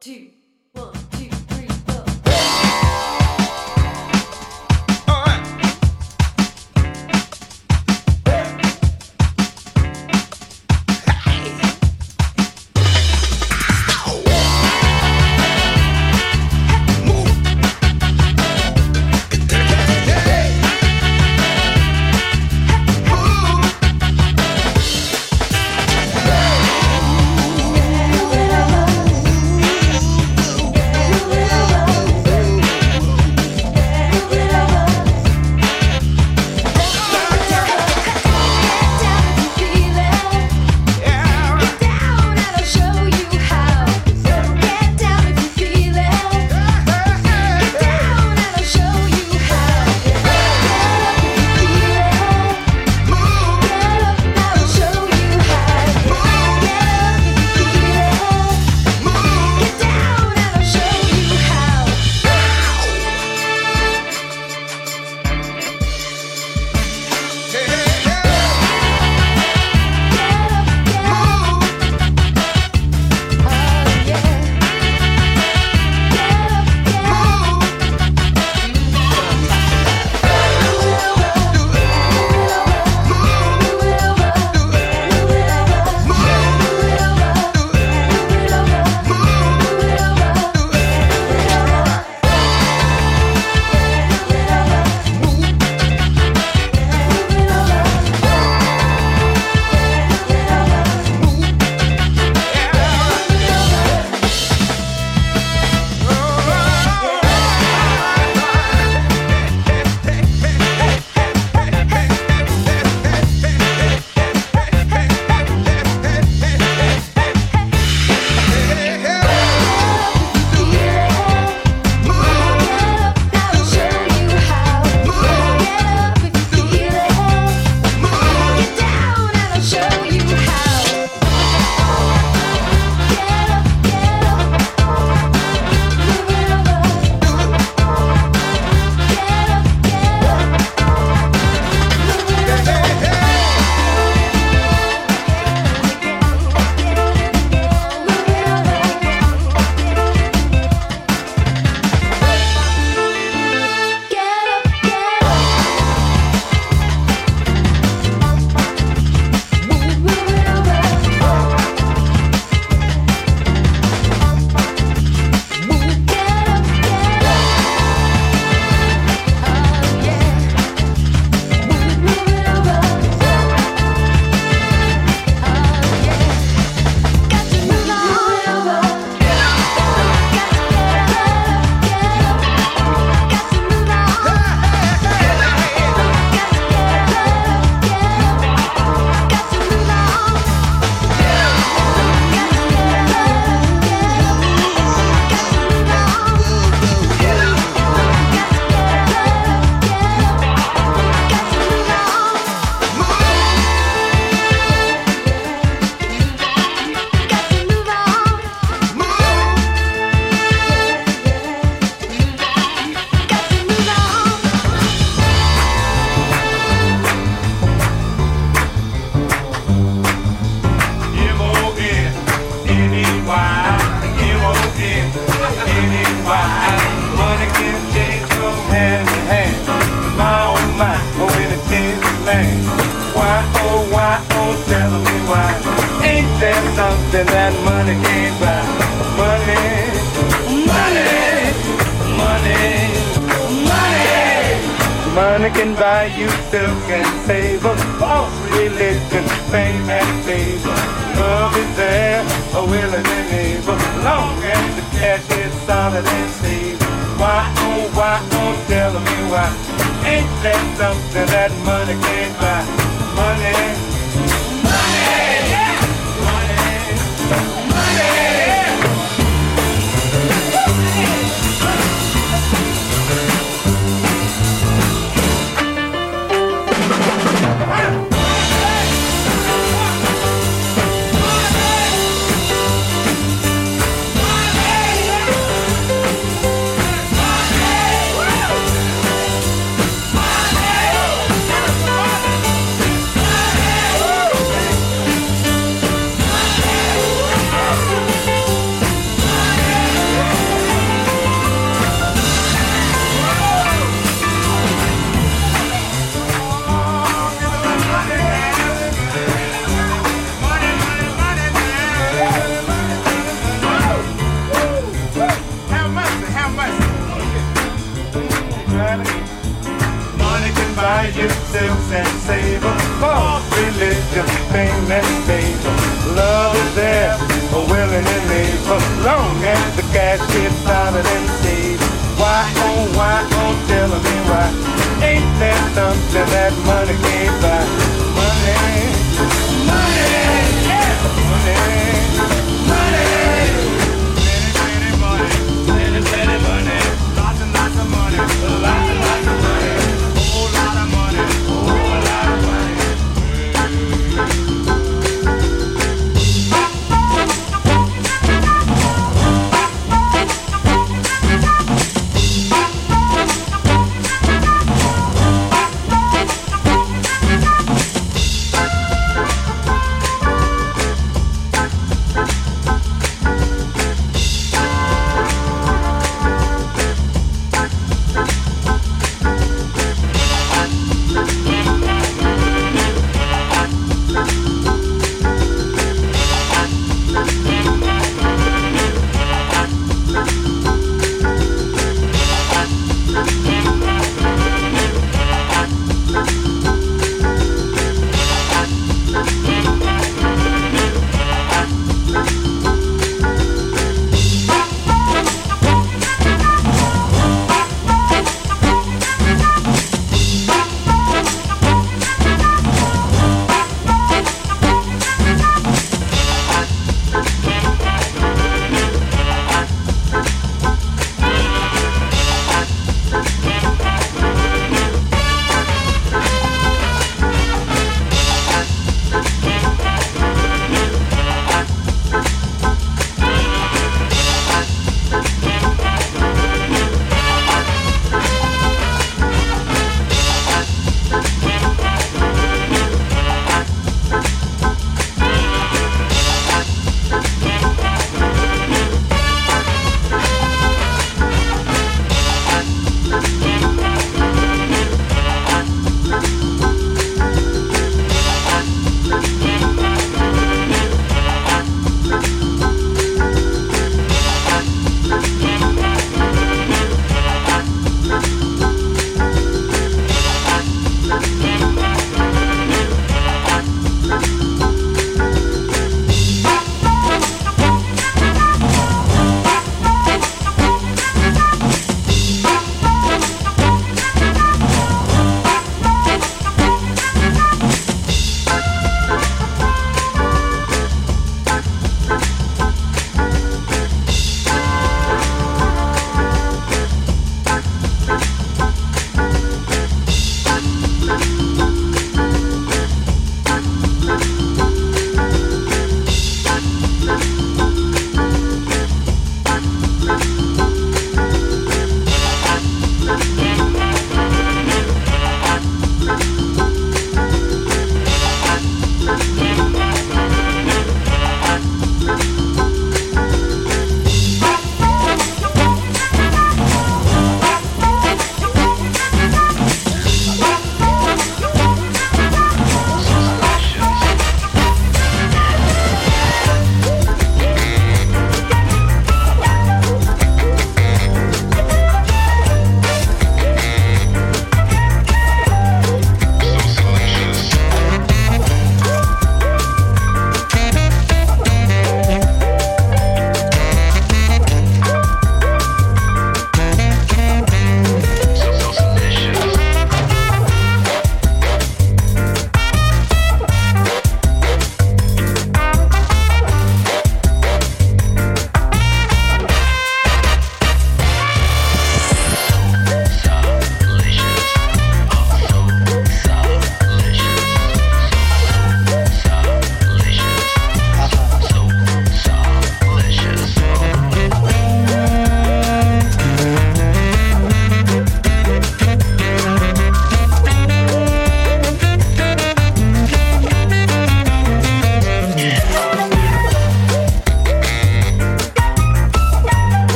two, why change from hand to hand. My oh oh in a. Why oh why oh tell me why? Ain't there something that money can't buy? Can buy you still can save us. False religion, fame and favor. Love is there, a willing and able. Long as the cash is solid and stable. Why, oh, why, oh, tell me why? Ain't that something that money can't buy? Money. And and savor false religion, fame and favor. Love is there, a willing and able, long as the cash is solid and stable. Why, oh, why, oh, tell me why? Ain't there something that money can't buy? Money.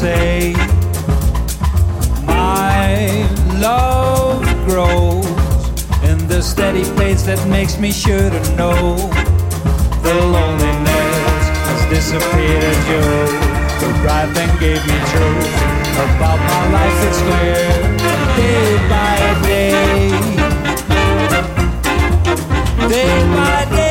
Say. My love grows in the steady pace that makes me sure to know the loneliness has disappeared as you. The drive then gave me truth about my life. It's clear day by day, day by. Day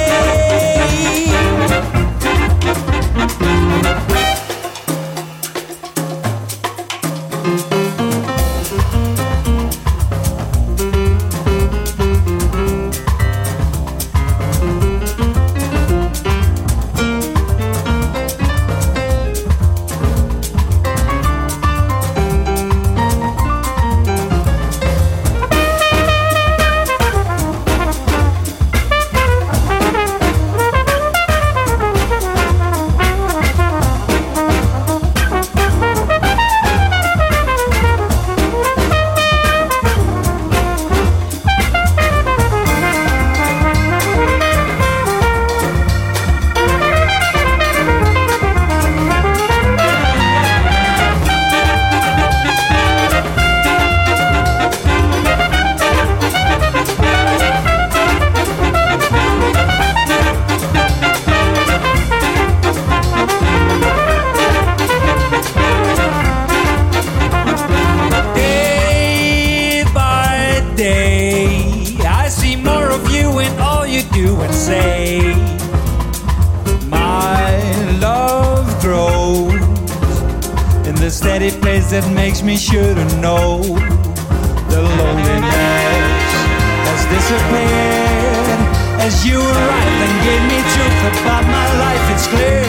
as you arrived and gave me truth about my life. It's clear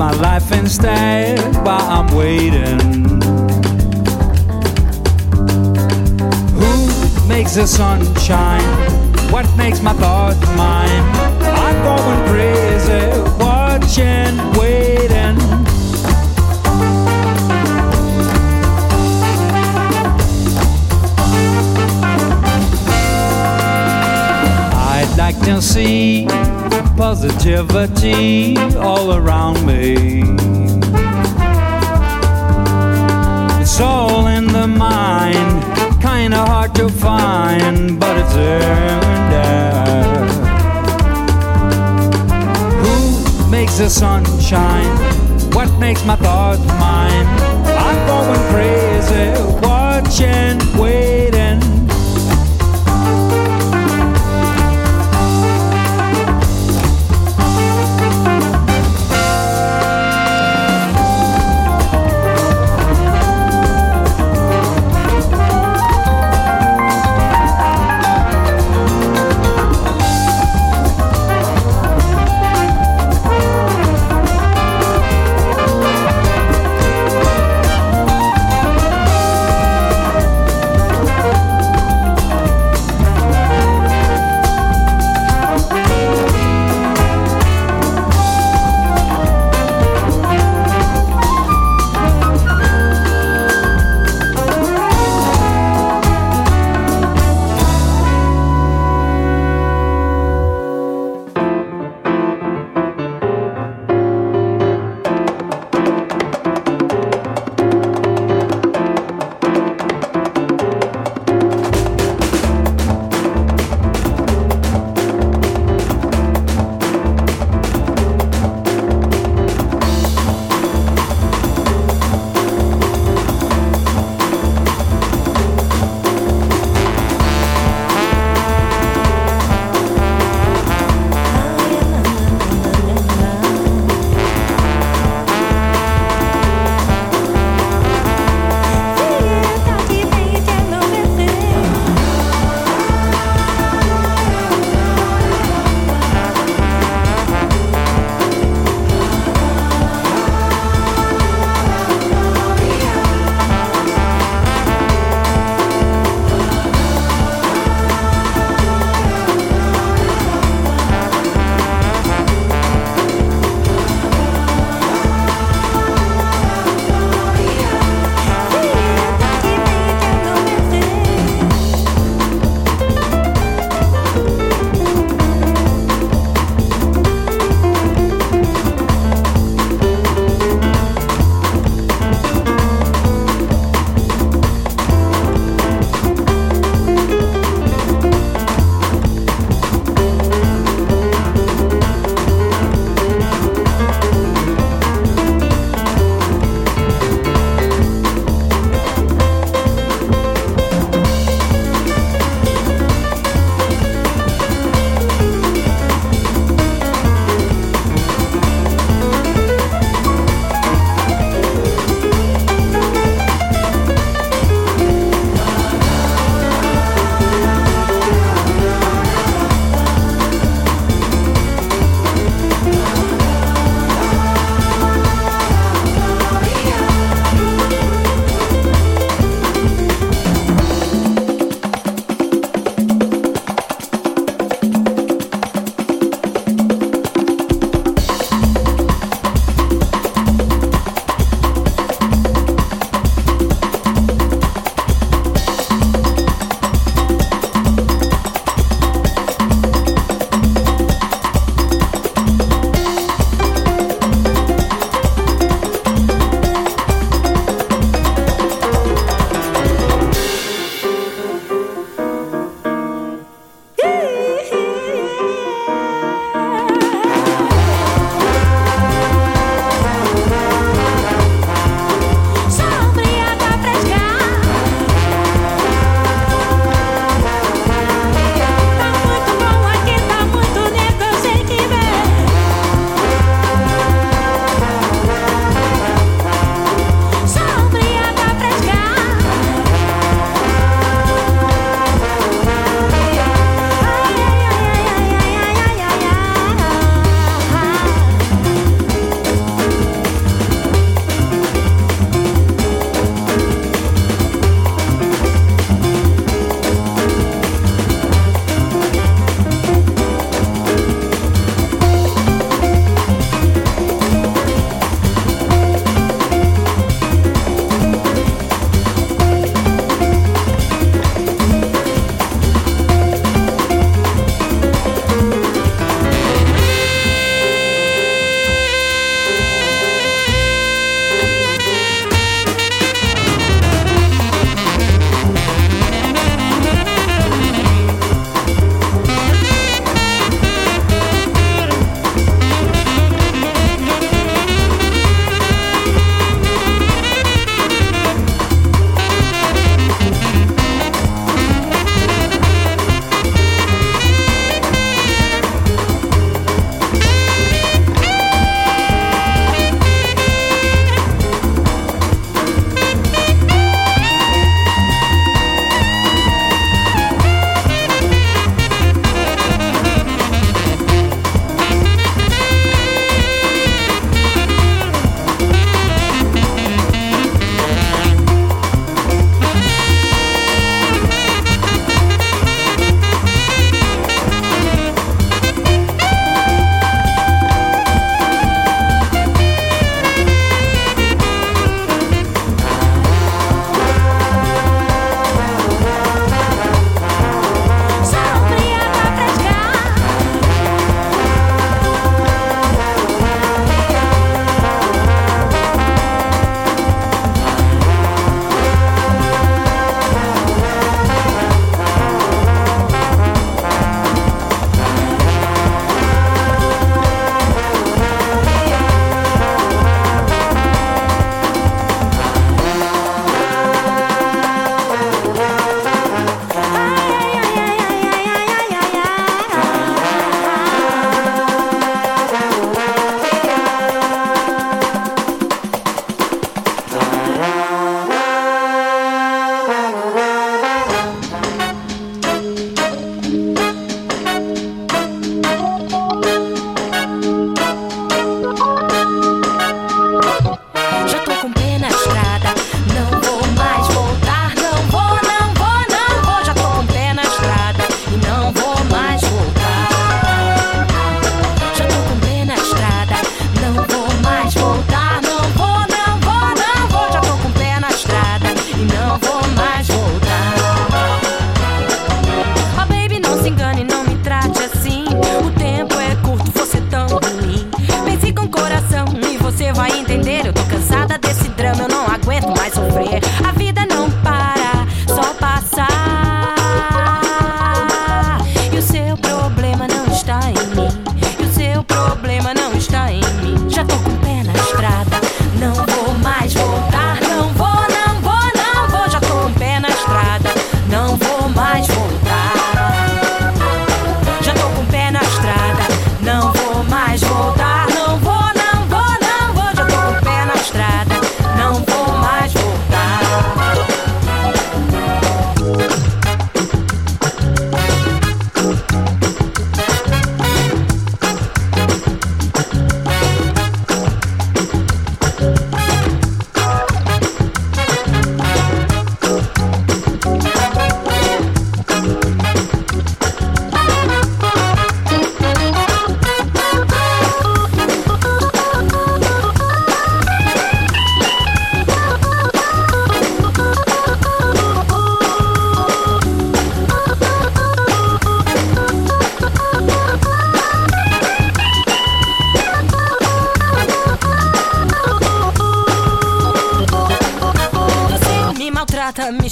my life instead while I'm waiting. Who makes the sun shine? What makes my thoughts mine? I'm going crazy, watching, waiting. I'd like to see positivity all around me. It's all in the mind, kinda hard to find, but it's in there. Who makes the sun shine? What makes my thoughts mine? I'm going crazy, watching, waiting.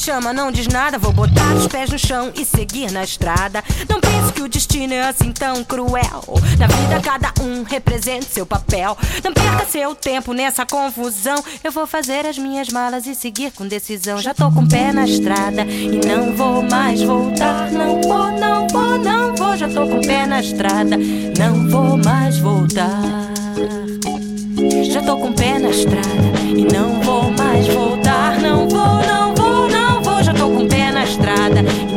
Chama, não diz nada. Vou botar os pés no chão e seguir na estrada. Não pense que o destino é assim tão cruel. Na vida, cada um representa seu papel. Não perca seu tempo nessa confusão. Eu vou fazer as minhas malas e seguir com decisão. Já tô com o pé na estrada e não vou mais voltar. Não vou, não vou, não vou. Já tô com o pé na estrada, não vou mais voltar. Já tô com o pé na estrada e não vou mais voltar. and